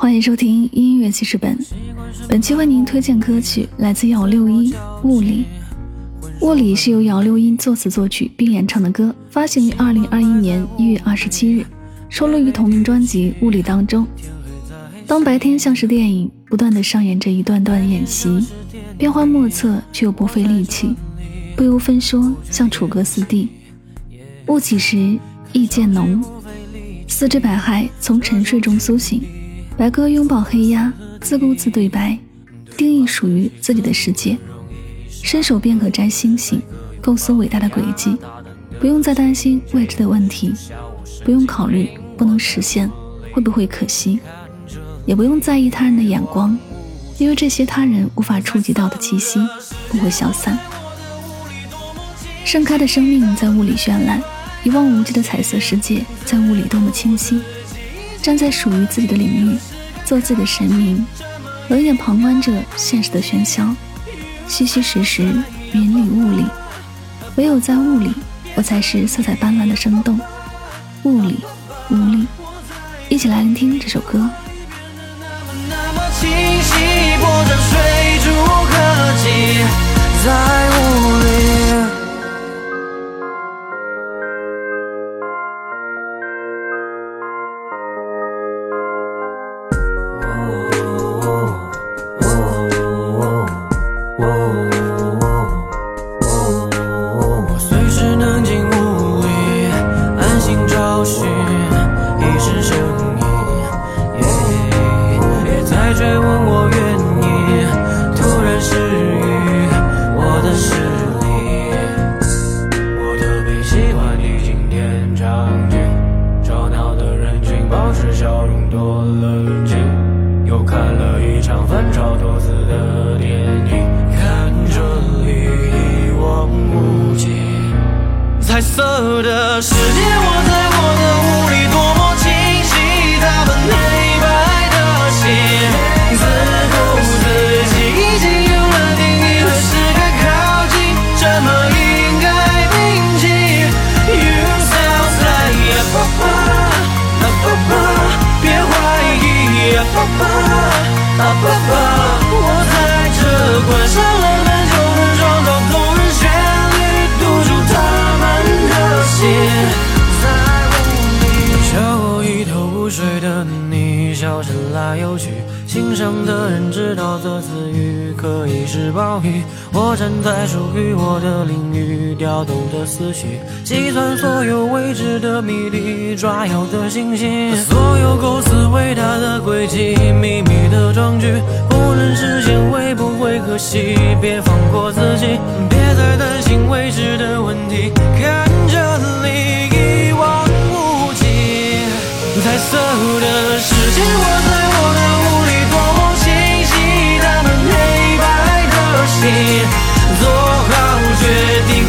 欢迎收听音乐记事本，本期为您推荐歌曲来自姚六一《物理》。《物理》是由姚六一作词作曲并演唱的歌，发行于二零二一年一月二十七日，收录于同名专辑《物理》当中。当白天像是电影，不断的上演着一段段演习，变幻莫测却又不费力气，不由分说像楚歌四地。雾起时意渐浓，四肢百骸从沉睡中苏醒。白鸽拥抱黑鸦，自顾自对白，定义属于自己的世界。伸手便可摘星星，构思伟大的轨迹，不用再担心未知的问题，不用考虑不能实现会不会可惜，也不用在意他人的眼光，因为这些他人无法触及到的气息不会消散。盛开的生命在雾里绚烂。一望无际的彩色世界，在雾里多么清晰。站在属于自己的领域，做自己的神明，冷眼旁观着现实的喧嚣。虚虚实实，云里雾里，唯有在雾里，我才是色彩斑斓的生动。雾里，雾里，一起来聆听这首歌。一场翻炒多次的电影看这里一望无际彩色的世界我在我的雾里多么清晰他们黑你笑着来又去，心上的人知道这词语可以是暴雨。我站在属于我的领域，调动着思绪，计算所有未知的谜底，抓有的星星，所有构思伟大的轨迹，秘密的壮举，不论实现会不会可惜？别放过自己，做好决定，